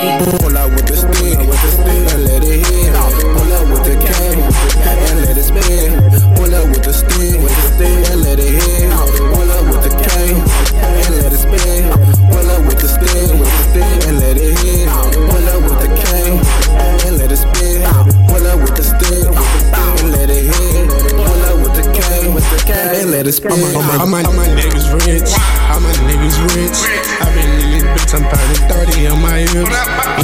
Pull out with the stick, and let it hit. Pull out with the K, and let it spin. Pull out with the stick, and let it hit. Pull out with the K, and let it spin. Pull out with the stick, and let it hit. Pull out with the K, and let it spin. Pull out with the stick, and let it hit. Pull out with the K, and let it spin. All my, niggas rich. All my niggas rich. I been in my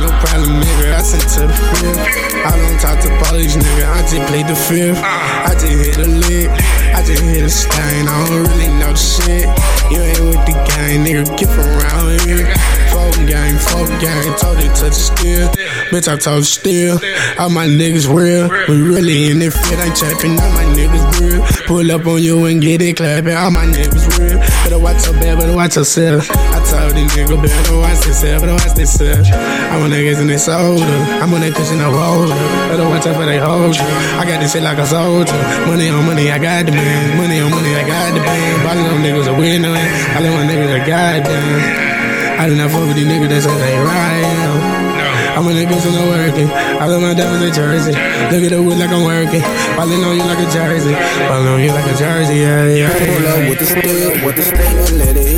no problem, nigga. I sent to the fifth. I don't talk to police, nigga. I just play the fifth. I just hit a lick. I just hit a stain. I don't really know the shit. You ain't with the gang, nigga. Get from around here. Folk gang, folk gang. Told it touch steel. Bitch, I told still. All my niggas real. We really in it fit. Ain't trapping. All my niggas real. Pull up on you and get it clapping. All my niggas real. Better watch your back, better watch yourself. I told these niggas better watch themselves, better watch themselves. I'm on niggas and they soldier. I'm on that cushion of roller. Better watch out for they hold you. I got this shit like a soldier. Money on money, I got the man. Money on money, I got the band. Ballin' on niggas a winner. I let my niggas a goddamn. I do not fuck with these niggas that say they right. I'm in the working. I love my diamonds in Jersey. Look at the wood like I'm working. Ballin' on you like a jersey. Ballin' on you like a jersey, yeah, yeah. Pull up with the stick, with the stick, let it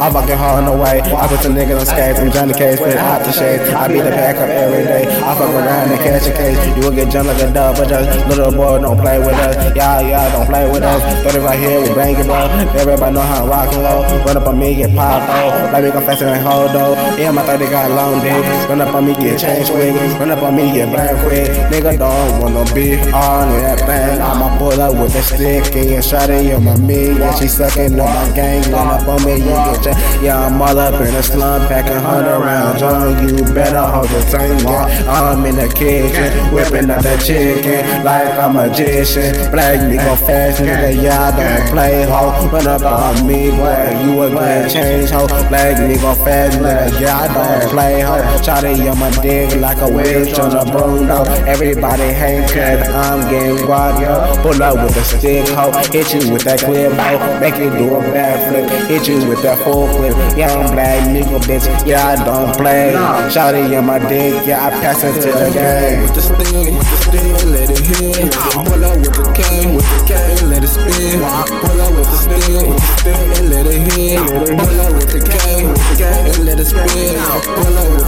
I fucking hard on the way. I put some niggas on skates. I'm Johnny Cage, put out the shades. I beat the pack up every day. I fuck around and catch a case. You will get jumped like a dub, but just little boy don't play with us. Y'all, y'all don't play with us. Throw it right here, we bang it, bro. Everybody know how to rock and roll. Run up on me, get popped, though. Like me go faster than hold, though. Yeah, my 30 got long dick. Run up on me, get changed quick. Run up on me, get blank quick. Nigga don't wanna be on that thing. I'ma pull up with a stick and shot it on my me. Yeah, she sucking on my gang. Run up on me, you get changed. Yeah, I'm all up in the slum, packing hundred rounds. John, you better hold your tongue. Yeah, I'm in the kitchen, whipping up the chicken like a magician. Black nigga fast, nigga, yeah, I don't play ho. Run up on me, boy, you a good change ho. Black nigga fast, nigga, yeah, I don't play ho. Shotty on my dick like a witch on a broom. Everybody hate cause I'm getting yo. Pull up with a stick ho, hit you with that clip ho. Make you do a backflip, hit you with that full clip. Yeah, I'm black nigga, bitch. Yeah, I don't play. Shawty in my dick. Yeah, I pass it to the game. with the stick, with the stick, and let it hit. Pull up with the K, with the K, let it spin. Pull up with the stick, with the stick, and let it hit. Pull up with the K, with the K, and let it spin. Pull up